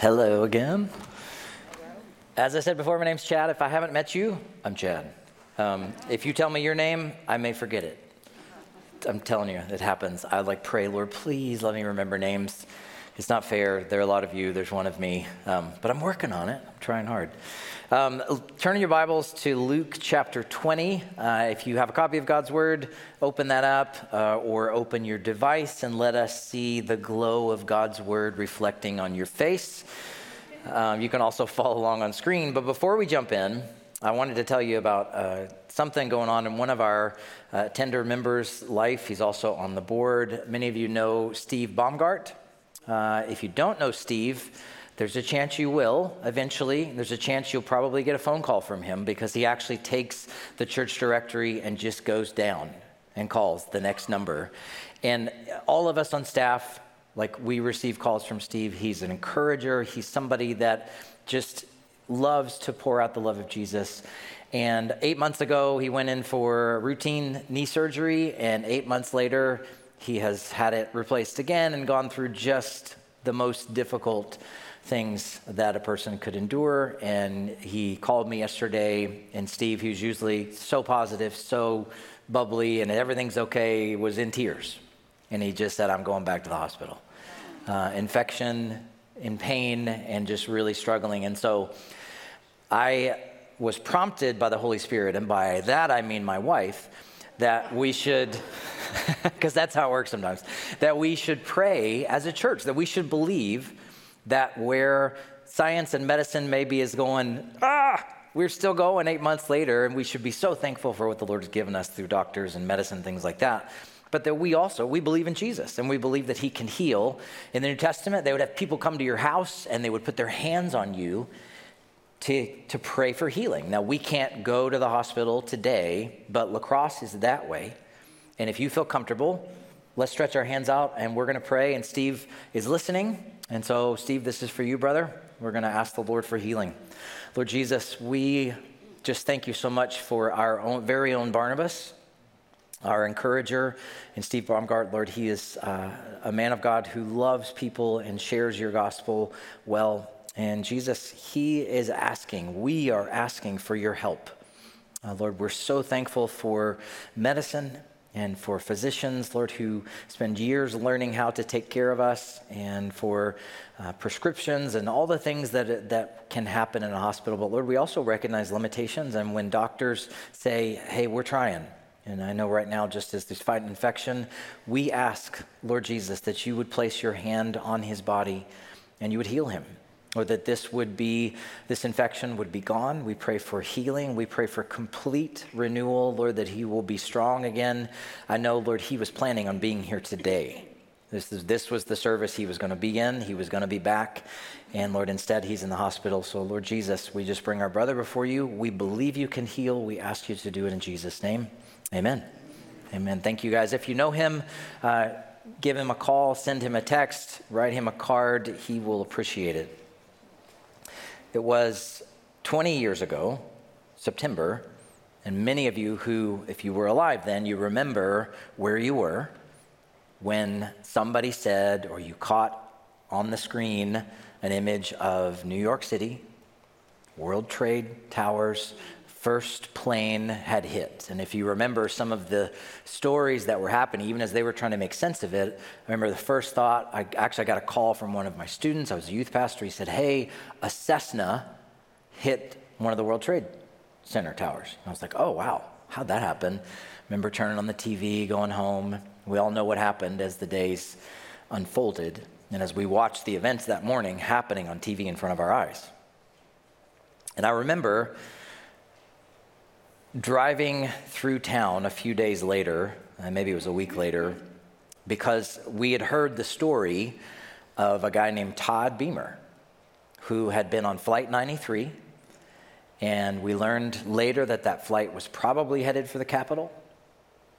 Hello again. As I said before, my name's Chad. If I haven't met you, I'm Chad. Um, if you tell me your name, I may forget it. I'm telling you, it happens. I like pray, Lord, please let me remember names. It's not fair. There are a lot of you. There's one of me, um, but I'm working on it. I'm trying hard. Um, turn your Bibles to Luke chapter 20. Uh, if you have a copy of God's Word, open that up uh, or open your device and let us see the glow of God's Word reflecting on your face. Um, you can also follow along on screen. But before we jump in, I wanted to tell you about uh, something going on in one of our uh, tender members' life. He's also on the board. Many of you know Steve Baumgart. Uh, if you don't know Steve, there's a chance you will eventually. There's a chance you'll probably get a phone call from him because he actually takes the church directory and just goes down and calls the next number. And all of us on staff, like we receive calls from Steve. He's an encourager, he's somebody that just loves to pour out the love of Jesus. And eight months ago, he went in for routine knee surgery, and eight months later, he has had it replaced again and gone through just the most difficult things that a person could endure. And he called me yesterday, and Steve, who's usually so positive, so bubbly, and everything's okay, was in tears. And he just said, I'm going back to the hospital. Uh, infection, in pain, and just really struggling. And so I was prompted by the Holy Spirit, and by that I mean my wife, that we should. because that's how it works sometimes, that we should pray as a church, that we should believe that where science and medicine maybe is going, ah, we're still going eight months later, and we should be so thankful for what the Lord has given us through doctors and medicine, things like that. But that we also, we believe in Jesus and we believe that he can heal. In the New Testament, they would have people come to your house and they would put their hands on you to, to pray for healing. Now, we can't go to the hospital today, but lacrosse is that way. And if you feel comfortable, let's stretch our hands out and we're going to pray. And Steve is listening. And so, Steve, this is for you, brother. We're going to ask the Lord for healing. Lord Jesus, we just thank you so much for our own, very own Barnabas, our encourager, and Steve Baumgart. Lord, he is uh, a man of God who loves people and shares your gospel well. And Jesus, he is asking, we are asking for your help. Uh, Lord, we're so thankful for medicine and for physicians, Lord, who spend years learning how to take care of us, and for uh, prescriptions and all the things that, that can happen in a hospital. But Lord, we also recognize limitations, and when doctors say, hey, we're trying, and I know right now, just as there's fighting infection, we ask, Lord Jesus, that you would place your hand on his body and you would heal him or that this would be this infection would be gone. We pray for healing. We pray for complete renewal lord that he will be strong again. I know lord he was planning on being here today. This, is, this was the service he was going to be in. He was going to be back. And lord instead he's in the hospital. So lord jesus we just bring our brother before you. We believe you can heal. We ask you to do it in jesus name. Amen. Amen. Thank you guys. If you know him uh, give him a call send him a text write him a card. He will appreciate it it was 20 years ago, September, and many of you who, if you were alive then, you remember where you were when somebody said, or you caught on the screen an image of New York City, World Trade Towers, first plane had hit. And if you remember some of the stories that were happening, even as they were trying to make sense of it, I remember the first thought, I actually got a call from one of my students. I was a youth pastor. He said, Hey, a Cessna hit one of the World Trade Center towers. And I was like, Oh, wow, how'd that happen? I remember turning on the TV, going home. We all know what happened as the days unfolded and as we watched the events that morning happening on TV in front of our eyes. And I remember driving through town a few days later, uh, maybe it was a week later, because we had heard the story of a guy named Todd Beamer who had been on Flight 93. And we learned later that that flight was probably headed for the Capitol.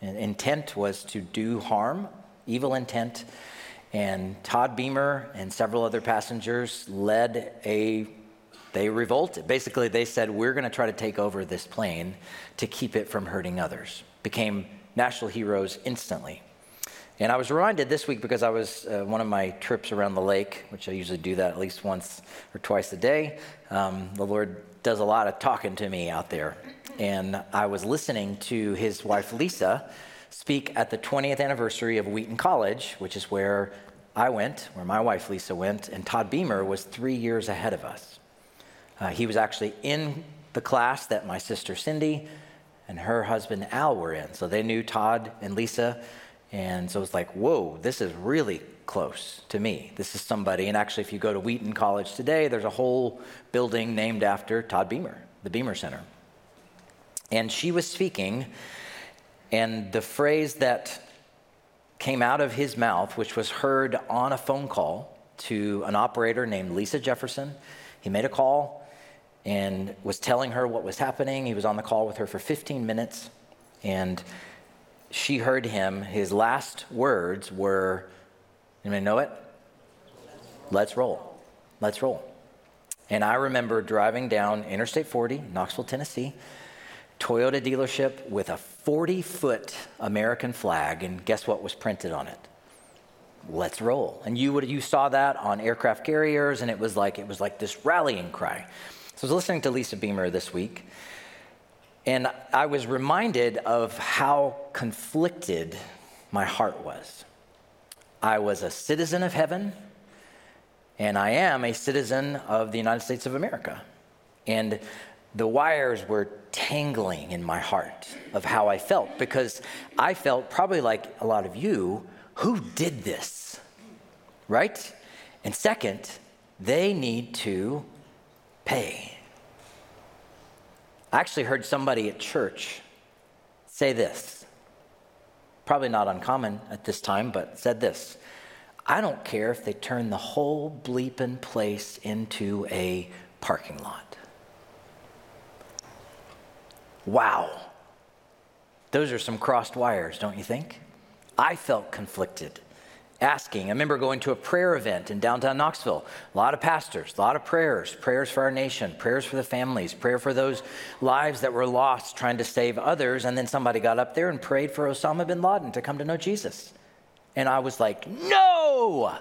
And intent was to do harm, evil intent. And Todd Beamer and several other passengers led a they revolted. Basically, they said, We're going to try to take over this plane to keep it from hurting others. Became national heroes instantly. And I was reminded this week because I was uh, one of my trips around the lake, which I usually do that at least once or twice a day. Um, the Lord does a lot of talking to me out there. And I was listening to his wife, Lisa, speak at the 20th anniversary of Wheaton College, which is where I went, where my wife, Lisa, went. And Todd Beamer was three years ahead of us. Uh, he was actually in the class that my sister Cindy and her husband Al were in. So they knew Todd and Lisa. And so it was like, whoa, this is really close to me. This is somebody. And actually, if you go to Wheaton College today, there's a whole building named after Todd Beamer, the Beamer Center. And she was speaking, and the phrase that came out of his mouth, which was heard on a phone call to an operator named Lisa Jefferson, he made a call and was telling her what was happening. He was on the call with her for 15 minutes, and she heard him. His last words were, anybody know it? Let's roll. Let's roll. And I remember driving down Interstate 40, Knoxville, Tennessee, Toyota dealership with a 40 foot American flag, and guess what was printed on it? Let's roll. And you would you saw that on aircraft carriers, and it was like it was like this rallying cry. So I was listening to Lisa Beamer this week, and I was reminded of how conflicted my heart was. I was a citizen of heaven, and I am a citizen of the United States of America. And the wires were tangling in my heart of how I felt because I felt probably like a lot of you who did this, right? And second, they need to pay. I actually heard somebody at church say this. Probably not uncommon at this time, but said this. I don't care if they turn the whole bleeping place into a parking lot. Wow. Those are some crossed wires, don't you think? I felt conflicted asking. I remember going to a prayer event in downtown Knoxville. A lot of pastors, a lot of prayers, prayers for our nation, prayers for the families, prayer for those lives that were lost trying to save others. And then somebody got up there and prayed for Osama bin Laden to come to know Jesus. And I was like, no!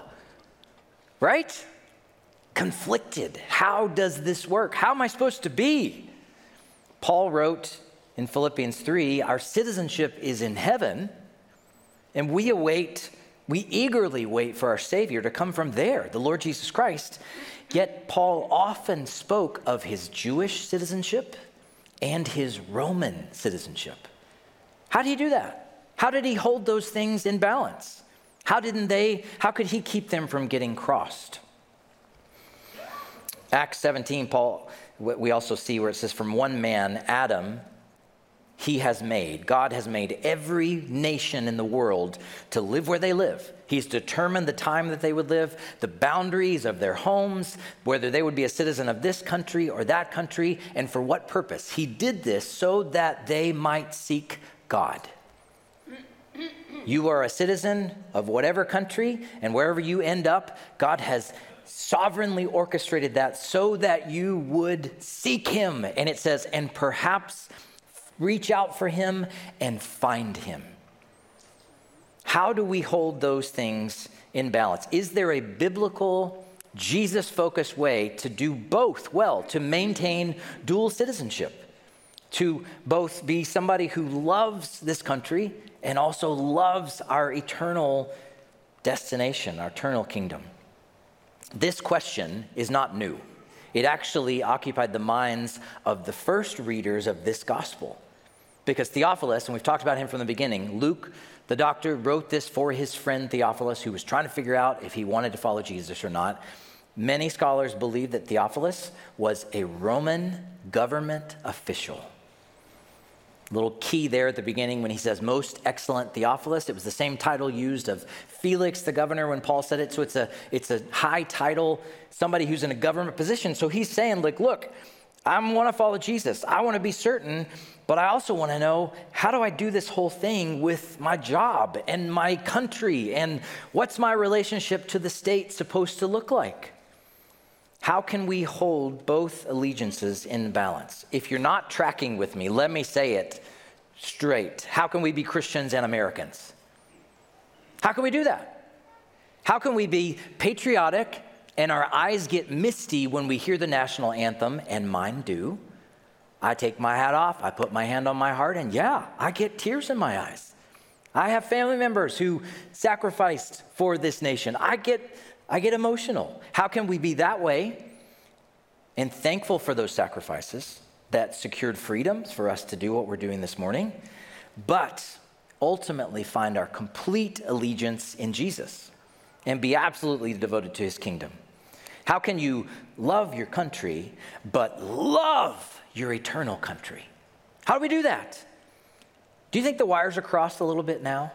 Right? Conflicted. How does this work? How am I supposed to be? Paul wrote in Philippians 3 Our citizenship is in heaven, and we await we eagerly wait for our Savior to come from there, the Lord Jesus Christ. Yet Paul often spoke of his Jewish citizenship and his Roman citizenship. How did he do that? How did he hold those things in balance? How didn't they, how could he keep them from getting crossed? Acts 17, Paul, we also see where it says, From one man, Adam, he has made. God has made every nation in the world to live where they live. He's determined the time that they would live, the boundaries of their homes, whether they would be a citizen of this country or that country, and for what purpose. He did this so that they might seek God. You are a citizen of whatever country, and wherever you end up, God has sovereignly orchestrated that so that you would seek Him. And it says, and perhaps reach out for him, and find him. How do we hold those things in balance? Is there a biblical, Jesus focused way to do both well, to maintain dual citizenship, to both be somebody who loves this country and also loves our eternal destination, our eternal kingdom? This question is not new. It actually occupied the minds of the first readers of this gospel. Because Theophilus, and we've talked about him from the beginning, Luke, the doctor, wrote this for his friend Theophilus, who was trying to figure out if he wanted to follow Jesus or not. Many scholars believe that Theophilus was a Roman government official. Little key there at the beginning when he says, Most excellent Theophilus. It was the same title used of Felix, the governor, when Paul said it. So it's a, it's a high title, somebody who's in a government position. So he's saying, like, look, I want to follow Jesus. I want to be certain but I also want to know how do I do this whole thing with my job and my country? And what's my relationship to the state supposed to look like? How can we hold both allegiances in balance? If you're not tracking with me, let me say it straight. How can we be Christians and Americans? How can we do that? How can we be patriotic and our eyes get misty when we hear the national anthem, and mine do? I take my hat off, I put my hand on my heart, and yeah, I get tears in my eyes. I have family members who sacrificed for this nation. I get, I get emotional. How can we be that way and thankful for those sacrifices that secured freedoms for us to do what we're doing this morning, but ultimately find our complete allegiance in Jesus and be absolutely devoted to his kingdom? How can you love your country but love your eternal country? How do we do that? Do you think the wires are crossed a little bit now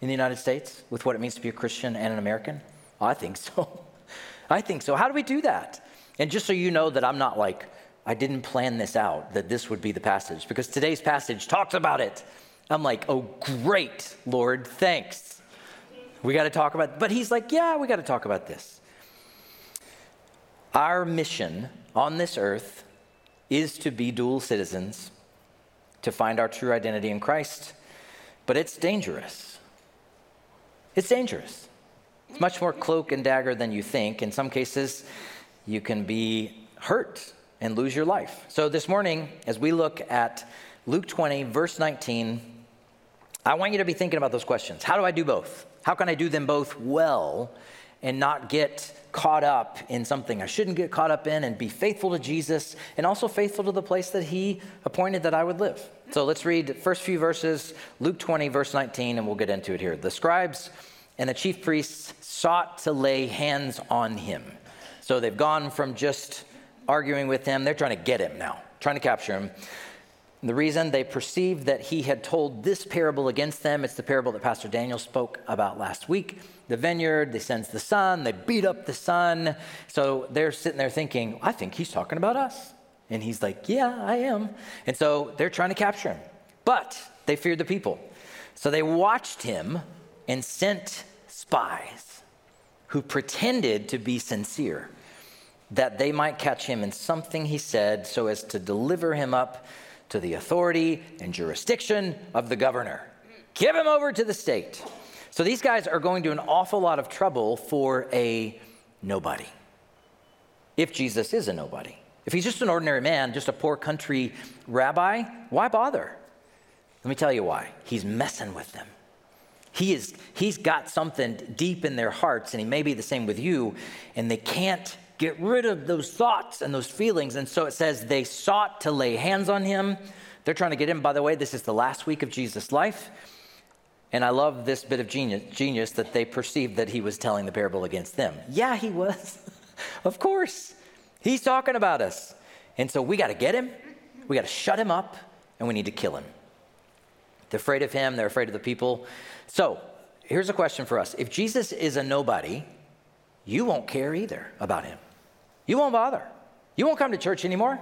in the United States with what it means to be a Christian and an American? I think so. I think so. How do we do that? And just so you know that I'm not like, I didn't plan this out, that this would be the passage, because today's passage talks about it. I'm like, oh, great, Lord, thanks. We got to talk about, but he's like, yeah, we got to talk about this. Our mission on this earth is to be dual citizens to find our true identity in Christ, but it's dangerous. It's dangerous. It's much more cloak and dagger than you think. In some cases, you can be hurt and lose your life. So, this morning, as we look at Luke 20, verse 19, I want you to be thinking about those questions. How do I do both? How can I do them both well and not get caught up in something I shouldn't get caught up in and be faithful to Jesus and also faithful to the place that He appointed that I would live. So let's read the first few verses, Luke 20, verse 19, and we'll get into it here. The scribes and the chief priests sought to lay hands on him. So they've gone from just arguing with him, they're trying to get him now, trying to capture him. The reason they perceived that he had told this parable against them, it's the parable that Pastor Daniel spoke about last week. The vineyard, they sense the son, they beat up the son. So they're sitting there thinking, I think he's talking about us. And he's like, Yeah, I am. And so they're trying to capture him. But they feared the people. So they watched him and sent spies who pretended to be sincere that they might catch him in something he said so as to deliver him up to the authority and jurisdiction of the governor. Give him over to the state. So these guys are going to an awful lot of trouble for a nobody. If Jesus is a nobody. If he's just an ordinary man, just a poor country rabbi, why bother? Let me tell you why. He's messing with them. He is, he's got something deep in their hearts, and he may be the same with you, and they can't get rid of those thoughts and those feelings. And so it says they sought to lay hands on him. They're trying to get him. By the way, this is the last week of Jesus' life. And I love this bit of genius, genius that they perceived that he was telling the parable against them. Yeah, he was. of course. He's talking about us. And so we got to get him, we got to shut him up, and we need to kill him. They're afraid of him, they're afraid of the people. So here's a question for us If Jesus is a nobody, you won't care either about him. You won't bother. You won't come to church anymore.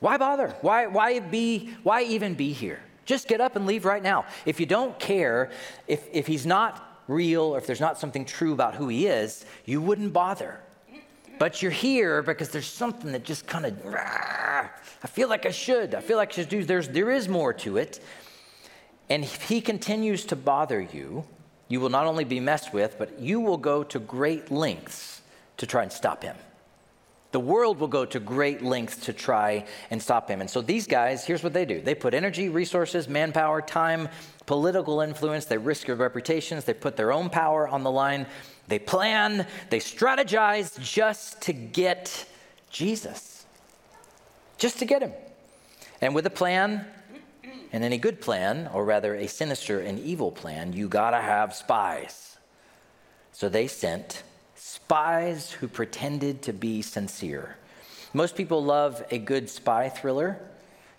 Why bother? Why, why, be, why even be here? Just get up and leave right now. If you don't care, if, if he's not real, or if there's not something true about who he is, you wouldn't bother. But you're here because there's something that just kind of, I feel like I should. I feel like I should do. There's, there is more to it. And if he continues to bother you, you will not only be messed with, but you will go to great lengths to try and stop him. The world will go to great lengths to try and stop him. And so these guys, here's what they do they put energy, resources, manpower, time, political influence, they risk their reputations, they put their own power on the line, they plan, they strategize just to get Jesus, just to get him. And with a plan, and any good plan, or rather a sinister and evil plan, you gotta have spies. So they sent spies who pretended to be sincere. Most people love a good spy thriller.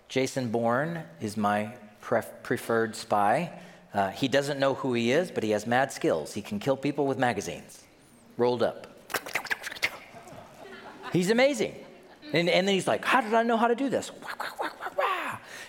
Jason Bourne is my pref- preferred spy. Uh, he doesn't know who he is, but he has mad skills. He can kill people with magazines rolled up. He's amazing. And, and then he's like, How did I know how to do this?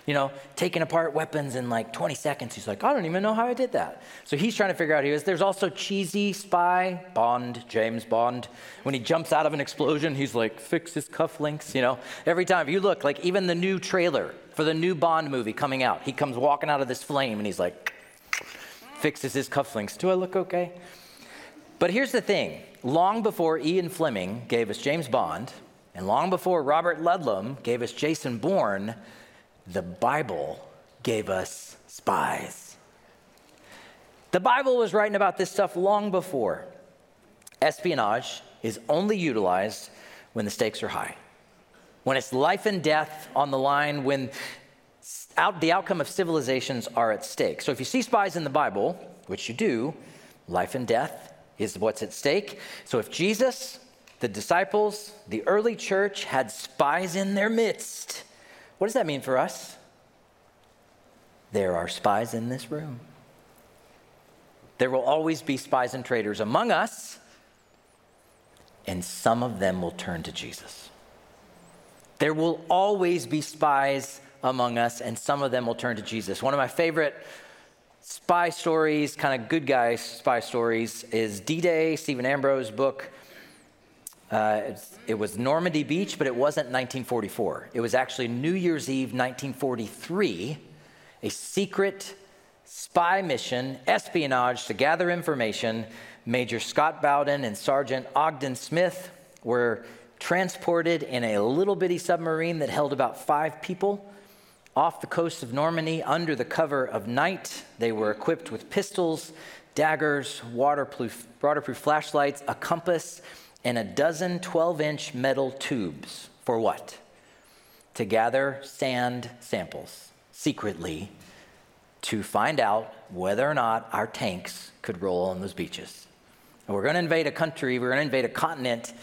You know, taking apart weapons in like 20 seconds. He's like, I don't even know how I did that. So he's trying to figure out who he is. There's also cheesy spy, Bond, James Bond. When he jumps out of an explosion, he's like, fix his cufflinks, you know. Every time you look, like even the new trailer for the new Bond movie coming out, he comes walking out of this flame and he's like, fixes his cufflinks. Do I look okay? But here's the thing long before Ian Fleming gave us James Bond, and long before Robert Ludlum gave us Jason Bourne, the Bible gave us spies. The Bible was writing about this stuff long before. Espionage is only utilized when the stakes are high, when it's life and death on the line, when out, the outcome of civilizations are at stake. So if you see spies in the Bible, which you do, life and death is what's at stake. So if Jesus, the disciples, the early church had spies in their midst, what does that mean for us? There are spies in this room. There will always be spies and traitors among us, and some of them will turn to Jesus. There will always be spies among us, and some of them will turn to Jesus. One of my favorite spy stories, kind of good guy spy stories, is D Day, Stephen Ambrose' book. Uh, it was Normandy Beach, but it wasn't 1944. It was actually New Year's Eve, 1943, a secret spy mission, espionage to gather information. Major Scott Bowden and Sergeant Ogden Smith were transported in a little bitty submarine that held about five people off the coast of Normandy under the cover of night. They were equipped with pistols, daggers, waterproof, waterproof flashlights, a compass, and a dozen 12 inch metal tubes. For what? To gather sand samples secretly to find out whether or not our tanks could roll on those beaches. And we're going to invade a country, we're going to invade a continent.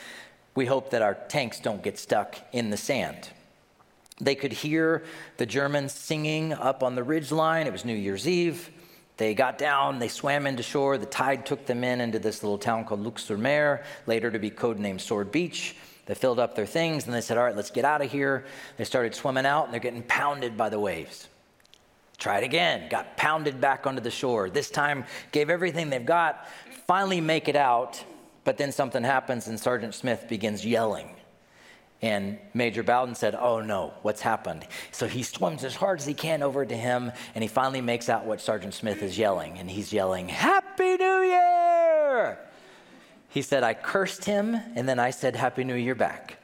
We hope that our tanks don't get stuck in the sand. They could hear the Germans singing up on the ridge line. It was New Year's Eve. They got down, they swam into shore. The tide took them in into this little town called Luc-sur-Mer, later to be codenamed Sword Beach. They filled up their things and they said, All right, let's get out of here. They started swimming out and they're getting pounded by the waves. Tried again, got pounded back onto the shore. This time, gave everything they've got, finally make it out, but then something happens and Sergeant Smith begins yelling. And Major Bowden said, Oh no, what's happened? So he swims as hard as he can over to him, and he finally makes out what Sergeant Smith is yelling. And he's yelling, Happy New Year! He said, I cursed him, and then I said, Happy New Year back.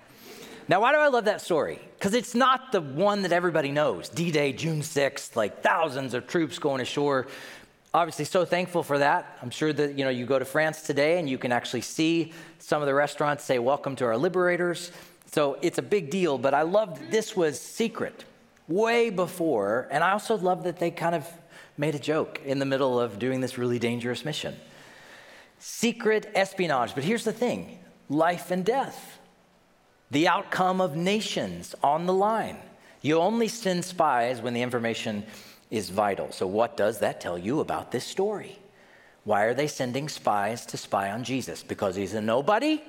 Now, why do I love that story? Because it's not the one that everybody knows. D Day, June 6th, like thousands of troops going ashore. Obviously, so thankful for that. I'm sure that you know you go to France today and you can actually see some of the restaurants say, Welcome to our liberators. So it's a big deal, but I love this was secret way before. And I also love that they kind of made a joke in the middle of doing this really dangerous mission. Secret espionage. But here's the thing life and death, the outcome of nations on the line. You only send spies when the information is vital. So, what does that tell you about this story? Why are they sending spies to spy on Jesus? Because he's a nobody?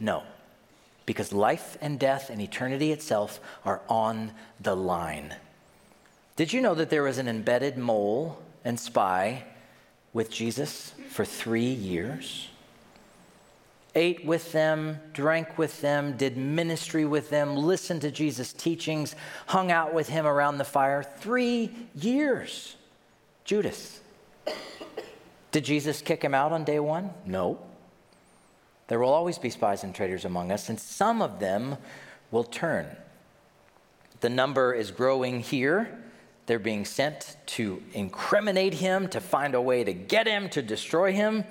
No because life and death and eternity itself are on the line. Did you know that there was an embedded mole and spy with Jesus for three years? Ate with them, drank with them, did ministry with them, listened to Jesus' teachings, hung out with him around the fire. Three years. Judas. Did Jesus kick him out on day one? No. There will always be spies and traitors among us, and some of them will turn. The number is growing here. They're being sent to incriminate him, to find a way to get him, to destroy him.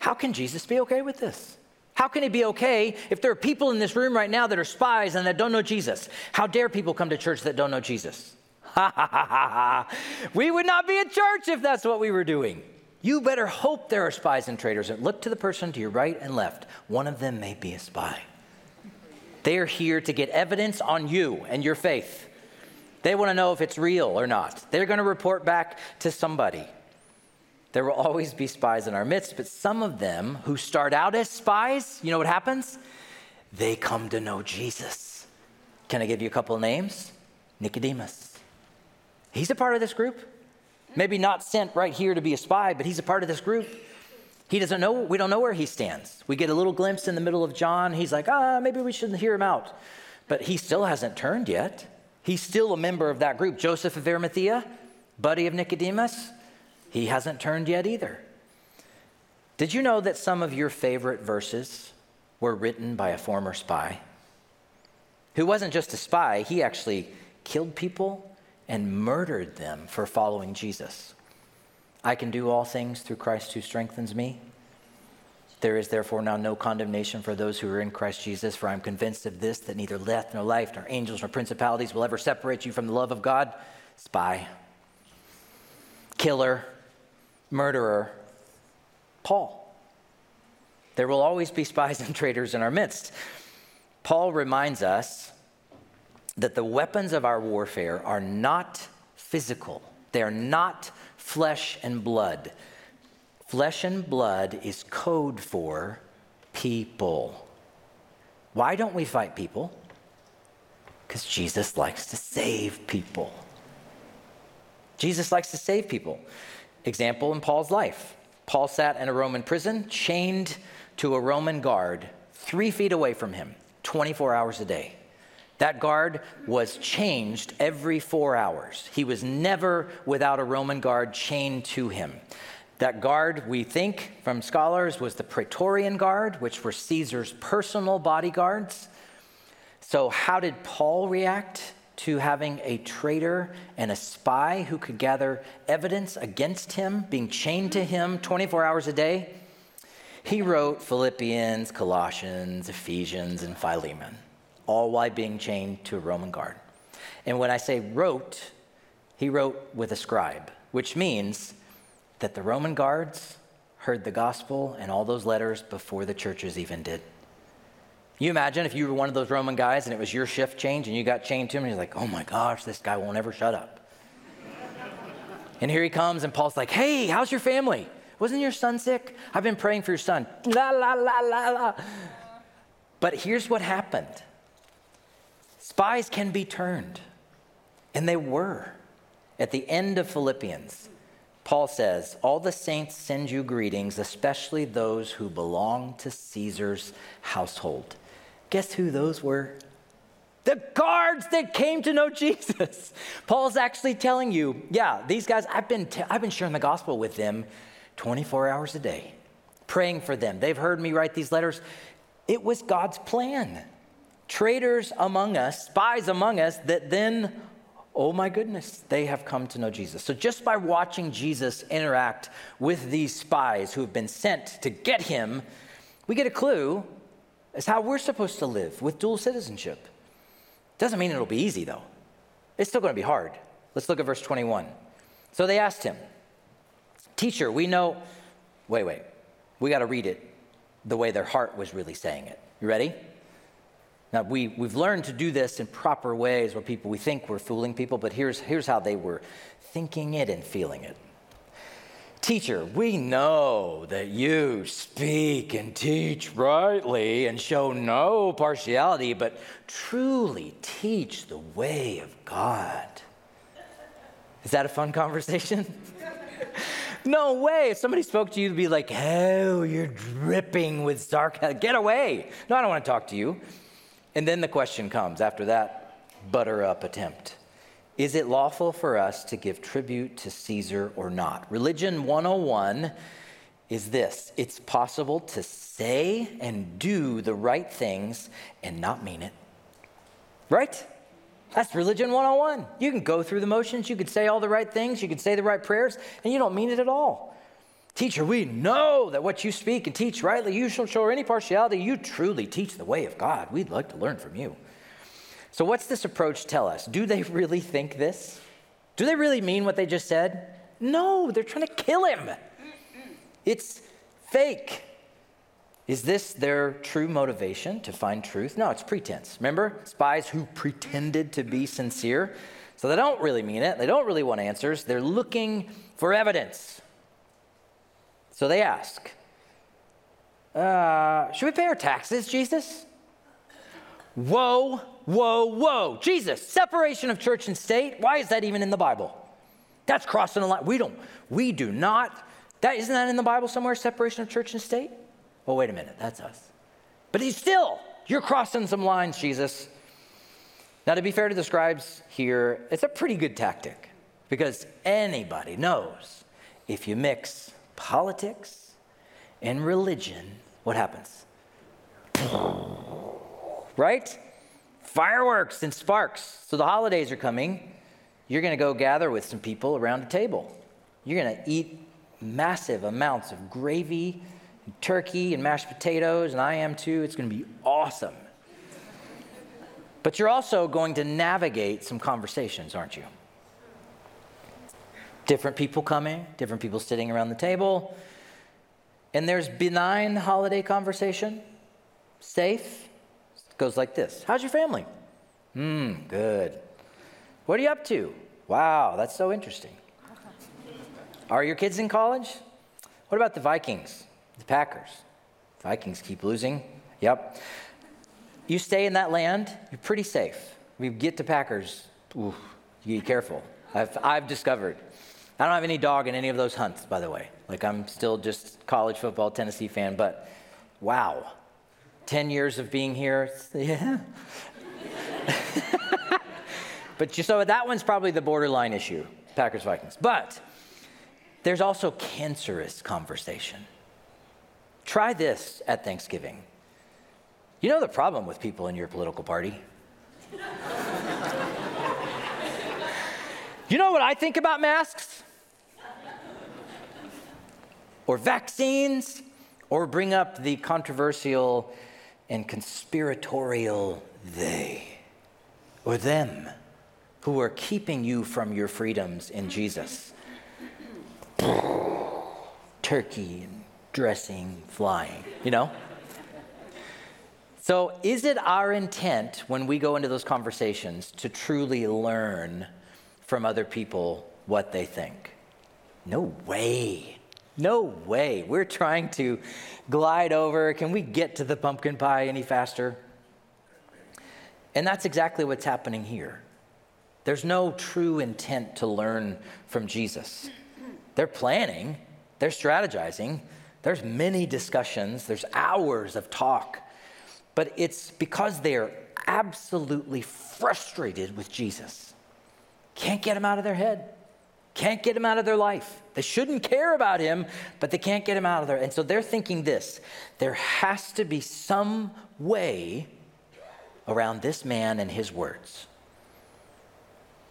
How can Jesus be okay with this? How can he be okay if there are people in this room right now that are spies and that don't know Jesus? How dare people come to church that don't know Jesus? Ha ha ha ha ha. We would not be a church if that's what we were doing. You better hope there are spies and traitors. And look to the person to your right and left. One of them may be a spy. They are here to get evidence on you and your faith. They want to know if it's real or not. They're going to report back to somebody. There will always be spies in our midst, but some of them who start out as spies, you know what happens? They come to know Jesus. Can I give you a couple names? Nicodemus. He's a part of this group. Maybe not sent right here to be a spy, but he's a part of this group. He doesn't know, we don't know where he stands. We get a little glimpse in the middle of John. He's like, ah, maybe we shouldn't hear him out. But he still hasn't turned yet. He's still a member of that group. Joseph of Arimathea, buddy of Nicodemus. he hasn't turned yet either. Did you know that some of your favorite verses were written by a former spy? Who wasn't just a spy, he actually killed people and murdered them for following Jesus. I can do all things through Christ who strengthens me. There is therefore now no condemnation for those who are in Christ Jesus, for I'm convinced of this that neither death nor life, nor angels nor principalities will ever separate you from the love of God. Spy, killer, murderer, Paul. There will always be spies and traitors in our midst. Paul reminds us that the weapons of our warfare are not physical, they are not flesh and blood. Flesh and blood is code for people. Why don't we fight people? Because Jesus likes to save people. Jesus likes to save people. Example in Paul's life Paul sat in a Roman prison, chained to a Roman guard three feet away from him, 24 hours a day. That guard was changed every four hours. He was never without a Roman guard chained to him. That guard, we think from scholars, was the Praetorian Guard, which were Caesar's personal bodyguards. So, how did Paul react to having a traitor and a spy who could gather evidence against him, being chained to him 24 hours a day? He wrote Philippians, Colossians, Ephesians, and Philemon, all while being chained to a Roman guard. And when I say wrote, he wrote with a scribe, which means that the Roman guards heard the gospel and all those letters before the churches even did. You imagine if you were one of those Roman guys and it was your shift change and you got chained to him and you're like, oh my gosh, this guy won't ever shut up. and here he comes and Paul's like, hey, how's your family? Wasn't your son sick? I've been praying for your son. La, la, la, la, la. But here's what happened spies can be turned. And they were. At the end of Philippians, Paul says, All the saints send you greetings, especially those who belong to Caesar's household. Guess who those were? The guards that came to know Jesus. Paul's actually telling you, yeah, these guys, I've been, t- I've been sharing the gospel with them 24 hours a day, praying for them. They've heard me write these letters. It was God's plan. Traitors among us, spies among us, that then oh my goodness, they have come to know Jesus. So just by watching Jesus interact with these spies who have been sent to get him, we get a clue as how we're supposed to live with dual citizenship. Doesn't mean it'll be easy though. It's still going to be hard. Let's look at verse 21. So they asked him, Teacher, we know, wait, wait, we got to read it the way their heart was really saying it. You ready? Now, we, we've learned to do this in proper ways where people, we think we're fooling people, but here's, here's how they were thinking it and feeling it. Teacher, we know that you speak and teach rightly and show no partiality, but truly teach the way of God. Is that a fun conversation? no way. If somebody spoke to you, to be like, oh, you're dripping with sarcasm. Get away. No, I don't want to talk to you. And then the question comes after that butter up attempt Is it lawful for us to give tribute to Caesar or not? Religion 101 is this it's possible to say and do the right things and not mean it. Right? That's religion 101. You can go through the motions, you could say all the right things, you could say the right prayers, and you don't mean it at all. Teacher, we know that what you speak and teach rightly, you shall show any partiality. You truly teach the way of God. We'd like to learn from you. So, what's this approach tell us? Do they really think this? Do they really mean what they just said? No, they're trying to kill him. It's fake. Is this their true motivation to find truth? No, it's pretense. Remember, spies who pretended to be sincere? So they don't really mean it. They don't really want answers. They're looking for evidence. So they ask, uh, Should we pay our taxes, Jesus? Whoa, whoa, whoa. Jesus, separation of church and state. Why is that even in the Bible? That's crossing the line. We don't, we do not. That isn't that in the Bible somewhere, separation of church and state? Oh, wait a minute, that's us. But he's still, you're crossing some lines, Jesus. Now, to be fair to the scribes here, it's a pretty good tactic because anybody knows if you mix politics and religion, what happens? Right? Fireworks and sparks. So the holidays are coming. You're going to go gather with some people around a table. You're going to eat massive amounts of gravy, and turkey, and mashed potatoes, and I am too. It's going to be awesome. But you're also going to navigate some conversations, aren't you? Different people coming, different people sitting around the table. And there's benign holiday conversation, safe. It goes like this How's your family? Hmm, good. What are you up to? Wow, that's so interesting. Are your kids in college? What about the Vikings, the Packers? Vikings keep losing. Yep. You stay in that land, you're pretty safe. We get to Packers, ooh, you be careful. I've, I've discovered. I don't have any dog in any of those hunts, by the way. Like, I'm still just college football Tennessee fan, but wow. 10 years of being here, yeah. but you, so that one's probably the borderline issue, Packers Vikings. But there's also cancerous conversation. Try this at Thanksgiving. You know the problem with people in your political party? You know what I think about masks? Or vaccines? Or bring up the controversial and conspiratorial they or them who are keeping you from your freedoms in Jesus. Turkey and dressing, flying, you know? So, is it our intent when we go into those conversations to truly learn from other people what they think? No way. No way. We're trying to glide over. Can we get to the pumpkin pie any faster? And that's exactly what's happening here. There's no true intent to learn from Jesus. They're planning, they're strategizing, there's many discussions, there's hours of talk, but it's because they're absolutely frustrated with Jesus. Can't get him out of their head. Can't get him out of their life. They shouldn't care about him, but they can't get him out of there. And so they're thinking this there has to be some way around this man and his words.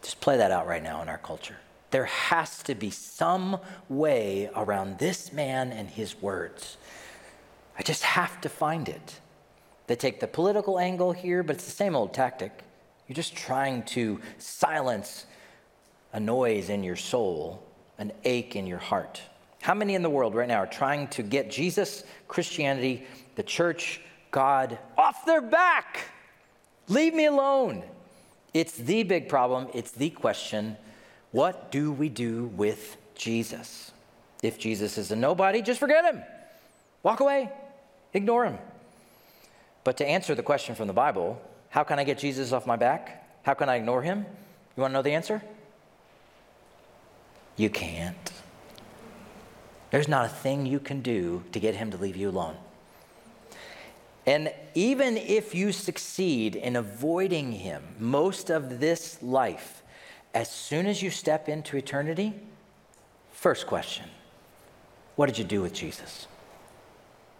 Just play that out right now in our culture. There has to be some way around this man and his words. I just have to find it. They take the political angle here, but it's the same old tactic. You're just trying to silence a noise in your soul, an ache in your heart. How many in the world right now are trying to get Jesus, Christianity, the church, God off their back? Leave me alone. It's the big problem. It's the question. What do we do with Jesus? If Jesus is a nobody, just forget him. Walk away. Ignore him. But to answer the question from the Bible, how can I get Jesus off my back? How can I ignore him? You want to know the answer? You can't. There's not a thing you can do to get him to leave you alone. And even if you succeed in avoiding him most of this life, as soon as you step into eternity, first question what did you do with Jesus?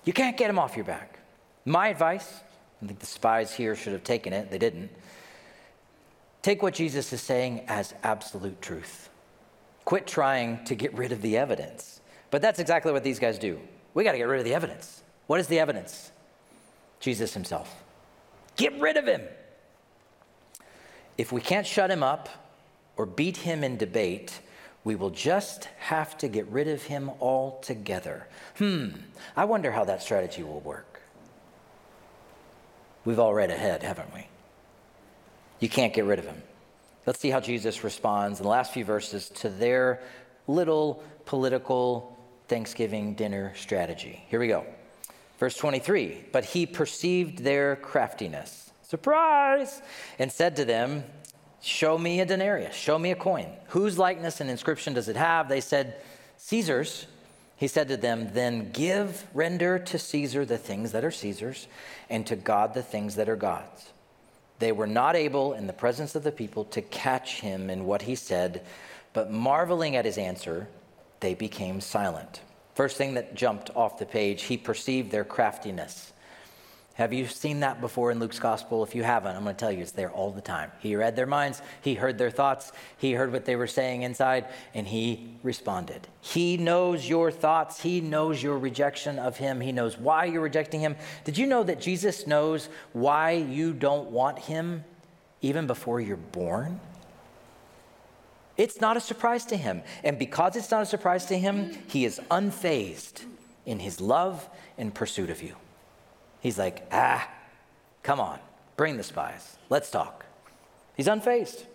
You can't get him off your back. My advice, I think the spies here should have taken it, they didn't. Take what Jesus is saying as absolute truth. Quit trying to get rid of the evidence. But that's exactly what these guys do. We got to get rid of the evidence. What is the evidence? Jesus himself. Get rid of him. If we can't shut him up or beat him in debate, we will just have to get rid of him altogether. Hmm, I wonder how that strategy will work. We've all read ahead, haven't we? You can't get rid of him. Let's see how Jesus responds in the last few verses to their little political Thanksgiving dinner strategy. Here we go. Verse 23 But he perceived their craftiness, surprise, and said to them, Show me a denarius, show me a coin. Whose likeness and inscription does it have? They said, Caesar's. He said to them, Then give, render to Caesar the things that are Caesar's, and to God the things that are God's. They were not able, in the presence of the people, to catch him in what he said, but marveling at his answer, they became silent. First thing that jumped off the page, he perceived their craftiness. Have you seen that before in Luke's gospel? If you haven't, I'm going to tell you it's there all the time. He read their minds, he heard their thoughts, he heard what they were saying inside, and he responded. He knows your thoughts, he knows your rejection of him, he knows why you're rejecting him. Did you know that Jesus knows why you don't want him even before you're born? It's not a surprise to him. And because it's not a surprise to him, he is unfazed in his love and pursuit of you. He's like, ah, come on, bring the spies. Let's talk. He's unfazed.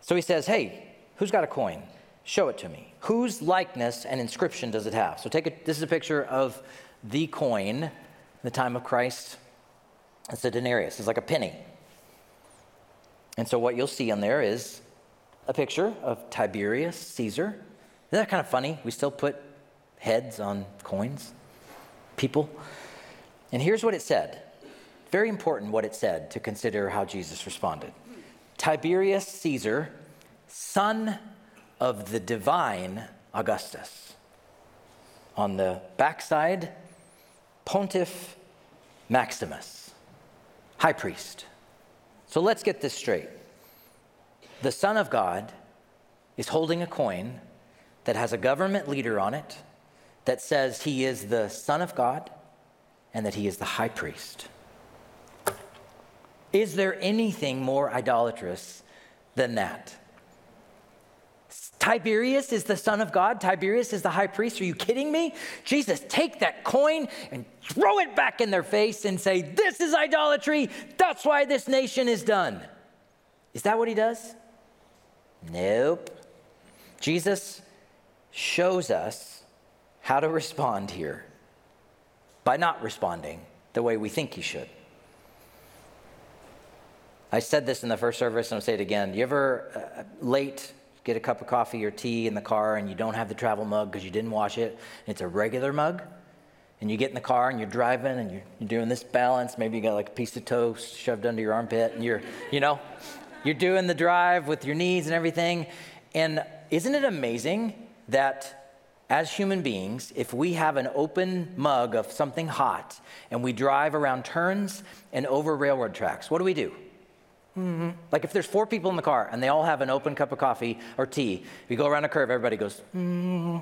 So he says, hey, who's got a coin? Show it to me. Whose likeness and inscription does it have? So take it. This is a picture of the coin in the time of Christ. It's a denarius. It's like a penny. And so what you'll see on there is a picture of Tiberius Caesar. Isn't that kind of funny? We still put heads on coins, people. And here's what it said. Very important what it said to consider how Jesus responded. Tiberius Caesar, son of the divine Augustus. On the backside, Pontifex Maximus, high priest. So let's get this straight. The Son of God is holding a coin that has a government leader on it that says he is the Son of God and that he is the high priest. Is there anything more idolatrous than that? Tiberius is the Son of God. Tiberius is the high priest. Are you kidding me? Jesus, take that coin and throw it back in their face and say, This is idolatry. That's why this nation is done. Is that what he does? Nope. Jesus shows us how to respond here by not responding the way we think he should. I said this in the first service and I'll say it again. You ever uh, late get a cup of coffee or tea in the car and you don't have the travel mug because you didn't wash it? And it's a regular mug. And you get in the car and you're driving and you're, you're doing this balance. Maybe you got like a piece of toast shoved under your armpit and you're, you know, you're doing the drive with your knees and everything. And isn't it amazing that as human beings, if we have an open mug of something hot and we drive around turns and over railroad tracks, what do we do? Mm-hmm. Like if there's four people in the car and they all have an open cup of coffee or tea, we go around a curve, everybody goes, mm-hmm.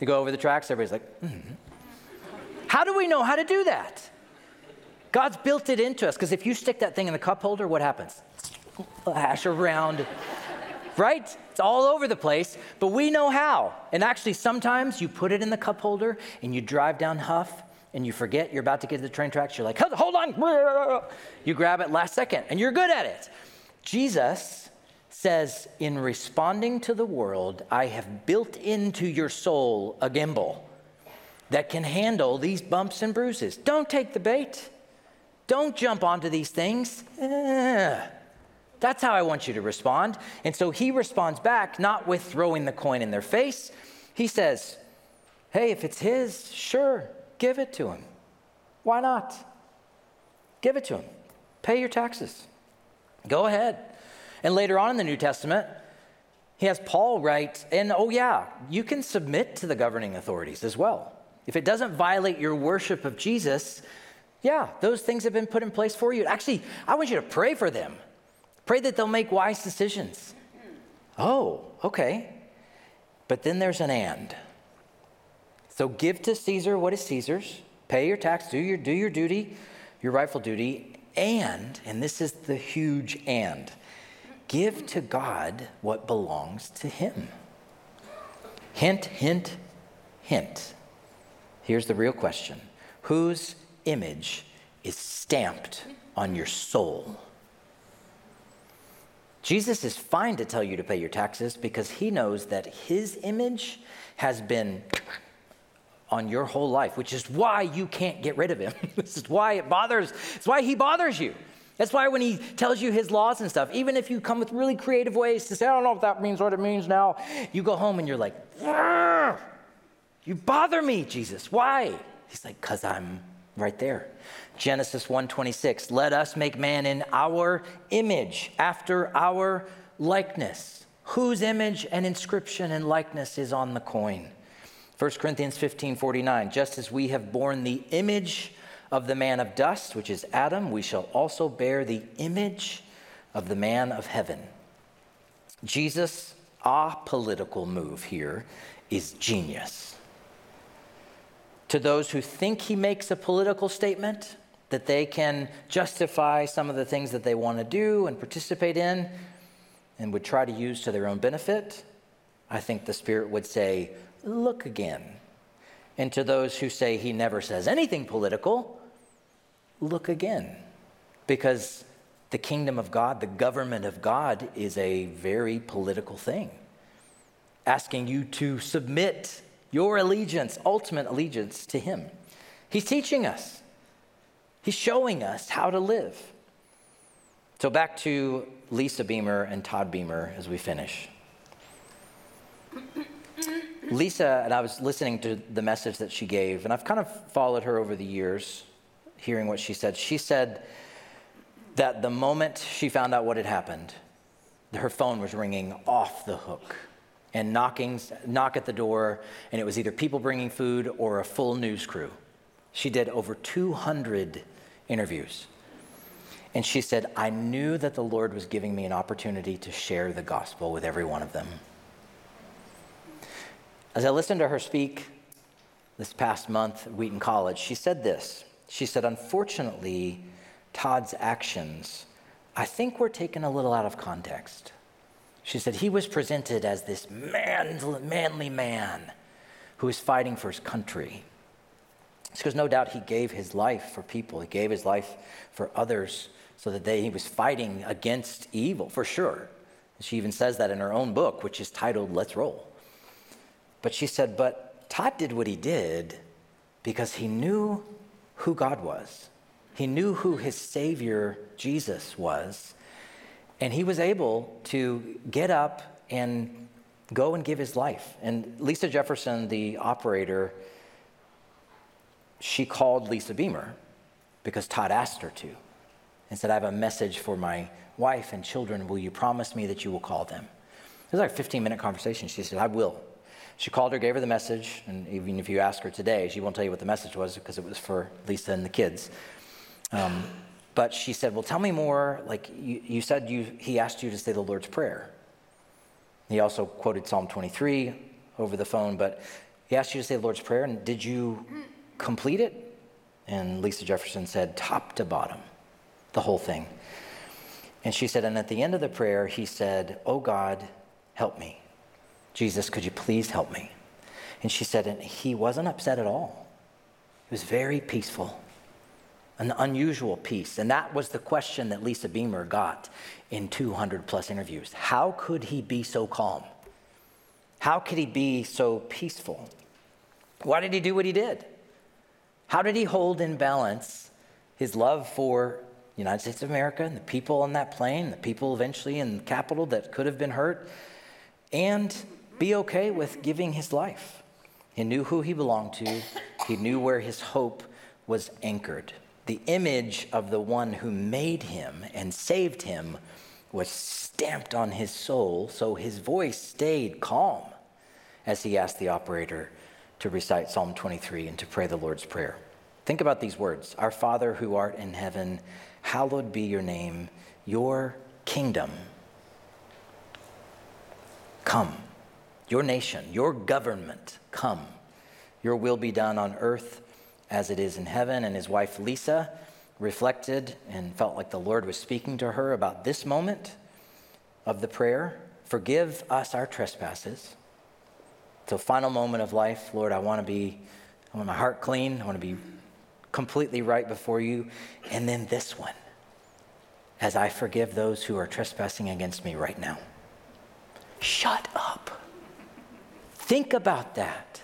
You go over the tracks, everybody's like, mm-hmm. How do we know how to do that? God's built it into us because if you stick that thing in the cup holder, what happens? Splash around right? It's all over the place, but we know how. And actually, sometimes you put it in the cup holder and you drive down Huff and you forget you're about to get to the train tracks. You're like, hold on. You grab it last second and you're good at it. Jesus says, in responding to the world, I have built into your soul a gimbal that can handle these bumps and bruises. Don't take the bait. Don't jump onto these things. Eh. That's how I want you to respond. And so he responds back, not with throwing the coin in their face. He says, Hey, if it's his, sure, give it to him. Why not? Give it to him. Pay your taxes. Go ahead. And later on in the New Testament, he has Paul write, and oh, yeah, you can submit to the governing authorities as well. If it doesn't violate your worship of Jesus, yeah, those things have been put in place for you. Actually, I want you to pray for them. Pray that they'll make wise decisions. Oh, okay. But then there's an and. So give to Caesar what is Caesar's, pay your tax, do your, do your duty, your rightful duty, and, and this is the huge and, give to God what belongs to him. Hint, hint, hint. Here's the real question Whose image is stamped on your soul? Jesus is fine to tell you to pay your taxes because he knows that his image has been on your whole life, which is why you can't get rid of him. this is why it bothers, it's why he bothers you. That's why when he tells you his laws and stuff, even if you come with really creative ways to say, I don't know if that means what it means now, you go home and you're like, you bother me, Jesus. Why? He's like, because I'm right there. Genesis 1:26, let us make man in our image, after our likeness. Whose image and inscription and likeness is on the coin? 1 Corinthians 15 49, just as we have borne the image of the man of dust, which is Adam, we shall also bear the image of the man of heaven. Jesus' apolitical move here is genius. To those who think he makes a political statement, that they can justify some of the things that they want to do and participate in and would try to use to their own benefit, I think the Spirit would say, Look again. And to those who say he never says anything political, look again. Because the kingdom of God, the government of God, is a very political thing. Asking you to submit your allegiance, ultimate allegiance, to him. He's teaching us. He's showing us how to live. So, back to Lisa Beamer and Todd Beamer as we finish. Lisa, and I was listening to the message that she gave, and I've kind of followed her over the years, hearing what she said. She said that the moment she found out what had happened, her phone was ringing off the hook and knocking, knock at the door, and it was either people bringing food or a full news crew. She did over 200 interviews. And she said, I knew that the Lord was giving me an opportunity to share the gospel with every one of them. As I listened to her speak this past month at Wheaton College, she said this. She said, Unfortunately, Todd's actions, I think, were taken a little out of context. She said, He was presented as this man, manly man who is fighting for his country. Because no doubt he gave his life for people, he gave his life for others so that they, he was fighting against evil, for sure. She even says that in her own book, which is titled Let's Roll. But she said, But Todd did what he did because he knew who God was. He knew who his Savior, Jesus, was. And he was able to get up and go and give his life. And Lisa Jefferson, the operator, she called Lisa Beamer because Todd asked her to and said, I have a message for my wife and children. Will you promise me that you will call them? It was like a 15 minute conversation. She said, I will. She called her, gave her the message, and even if you ask her today, she won't tell you what the message was because it was for Lisa and the kids. Um, but she said, Well, tell me more. Like you, you said, you, he asked you to say the Lord's Prayer. He also quoted Psalm 23 over the phone, but he asked you to say the Lord's Prayer, and did you complete it? And Lisa Jefferson said, top to bottom, the whole thing. And she said, and at the end of the prayer, he said, Oh God, help me. Jesus, could you please help me? And she said, and he wasn't upset at all. He was very peaceful, an unusual peace. And that was the question that Lisa Beamer got in 200 plus interviews. How could he be so calm? How could he be so peaceful? Why did he do what he did? How did he hold in balance his love for the United States of America and the people on that plane, the people eventually in the Capitol that could have been hurt, and be okay with giving his life? He knew who he belonged to, he knew where his hope was anchored. The image of the one who made him and saved him was stamped on his soul, so his voice stayed calm as he asked the operator to recite Psalm 23 and to pray the Lord's Prayer. Think about these words Our Father who art in heaven, hallowed be your name, your kingdom come, your nation, your government come. Your will be done on earth as it is in heaven. And his wife Lisa reflected and felt like the Lord was speaking to her about this moment of the prayer Forgive us our trespasses so, final moment of life, Lord, I want to be, I want my heart clean. I want to be completely right before you. And then this one, as I forgive those who are trespassing against me right now. Shut up. Think about that.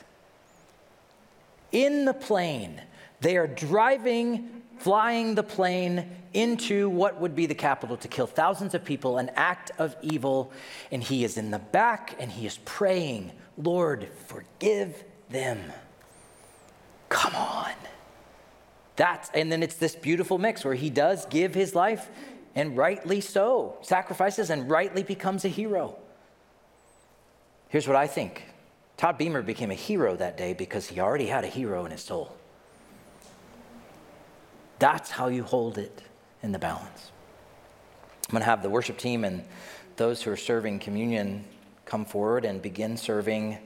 In the plane, they are driving, flying the plane into what would be the Capitol to kill thousands of people, an act of evil. And he is in the back and he is praying, Lord, forgive them. Come on. That's, and then it's this beautiful mix where he does give his life, and rightly so, sacrifices and rightly becomes a hero. Here's what I think Todd Beamer became a hero that day because he already had a hero in his soul. That's how you hold it in the balance. I'm going to have the worship team and those who are serving communion come forward and begin serving.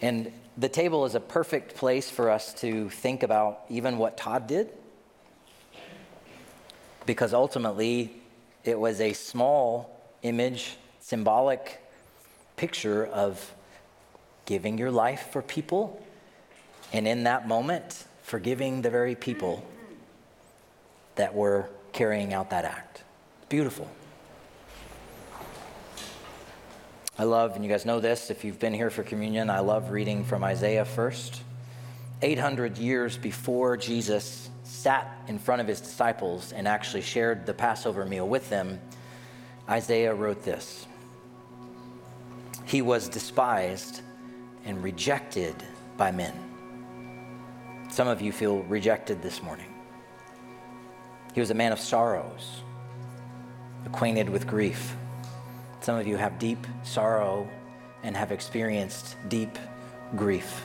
And the table is a perfect place for us to think about even what Todd did. Because ultimately, it was a small image, symbolic picture of giving your life for people. And in that moment, forgiving the very people that were carrying out that act. Beautiful. I love, and you guys know this if you've been here for communion, I love reading from Isaiah first. 800 years before Jesus sat in front of his disciples and actually shared the Passover meal with them, Isaiah wrote this He was despised and rejected by men. Some of you feel rejected this morning. He was a man of sorrows, acquainted with grief. Some of you have deep sorrow and have experienced deep grief.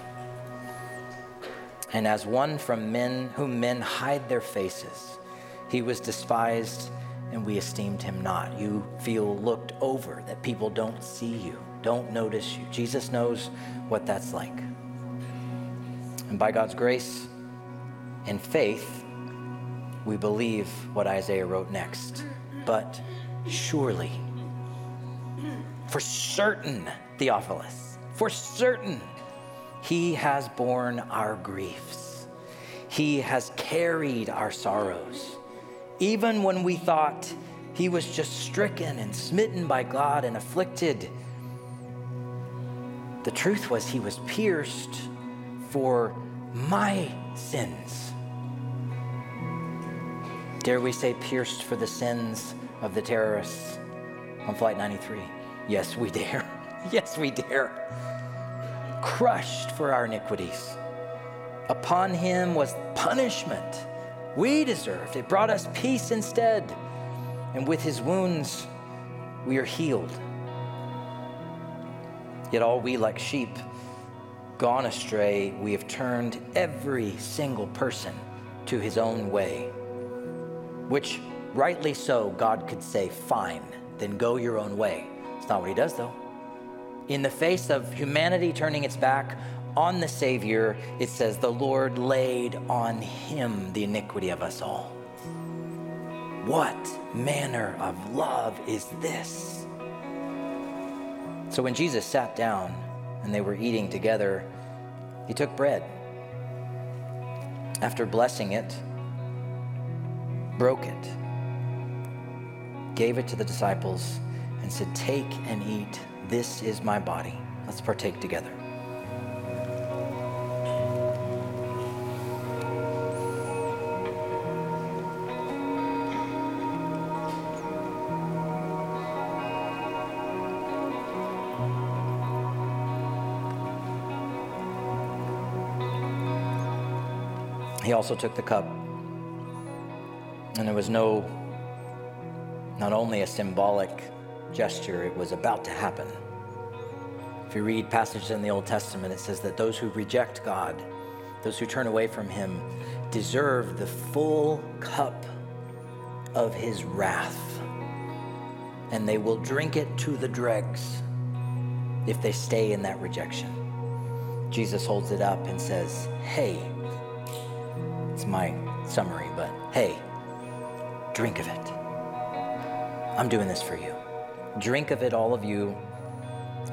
And as one from men whom men hide their faces, he was despised and we esteemed him not. You feel looked over, that people don't see you, don't notice you. Jesus knows what that's like. And by God's grace and faith, we believe what Isaiah wrote next. But surely, for certain, Theophilus, for certain, he has borne our griefs. He has carried our sorrows. Even when we thought he was just stricken and smitten by God and afflicted, the truth was he was pierced for my sins Dare we say pierced for the sins of the terrorists on Flight 93? Yes, we dare. Yes, we dare. Crushed for our iniquities. Upon him was punishment we deserved. It brought us peace instead. And with his wounds, we are healed. Yet all we, like sheep, gone astray, we have turned every single person to his own way which rightly so, God could say, Fine, then go your own way. It's not what he does, though. In the face of humanity turning its back on the Savior, it says, The Lord laid on him the iniquity of us all. What manner of love is this? So when Jesus sat down and they were eating together, he took bread. After blessing it, broke it, gave it to the disciples, and said, Take and eat. This is my body. Let's partake together. He also took the cup and there was no, not only a symbolic gesture, it was about to happen. If you read passages in the Old Testament, it says that those who reject God, those who turn away from Him, deserve the full cup of His wrath. And they will drink it to the dregs if they stay in that rejection. Jesus holds it up and says, Hey, my summary, but hey, Drink of it. I'm doing this for you. Drink of it, all of you.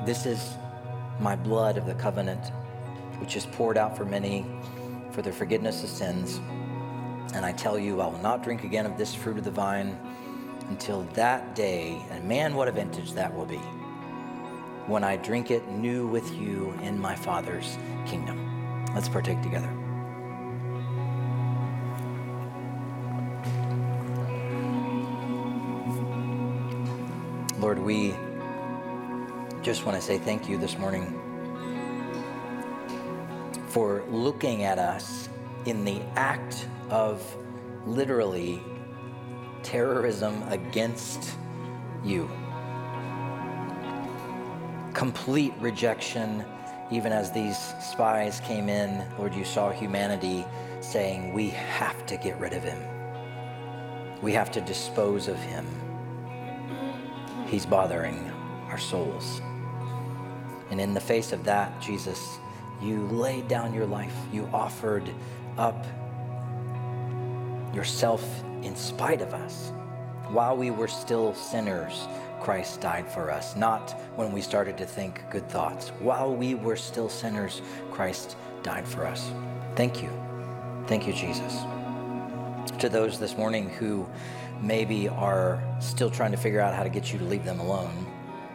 This is my blood of the covenant, which is poured out for many for the forgiveness of sins. And I tell you, I will not drink again of this fruit of the vine until that day, and man, what a vintage that will be, when I drink it new with you in my Father's kingdom. Let's partake together. We just want to say thank you this morning for looking at us in the act of literally terrorism against you. complete rejection. Even as these spies came in, Lord, you saw humanity saying, We have to get rid of him. We have to dispose of him. He's bothering our souls. And in the face of that, Jesus, you laid down your life. You offered up yourself in spite of us. While we were still sinners, Christ died for us, not when we started to think good thoughts. While we were still sinners, Christ died for us. Thank you. Thank you, Jesus. To those this morning who maybe are still trying to figure out how to get you to leave them alone,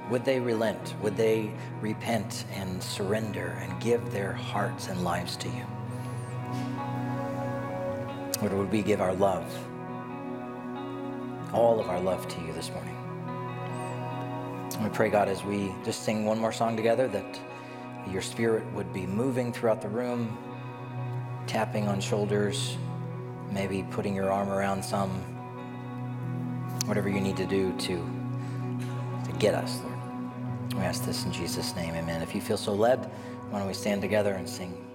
would they relent? Would they repent and surrender and give their hearts and lives to you? Or would we give our love, all of our love to you this morning? We pray, God, as we just sing one more song together, that your spirit would be moving throughout the room, tapping on shoulders, maybe putting your arm around some, whatever you need to do to, to get us. We ask this in Jesus' name, amen. If you feel so led, why don't we stand together and sing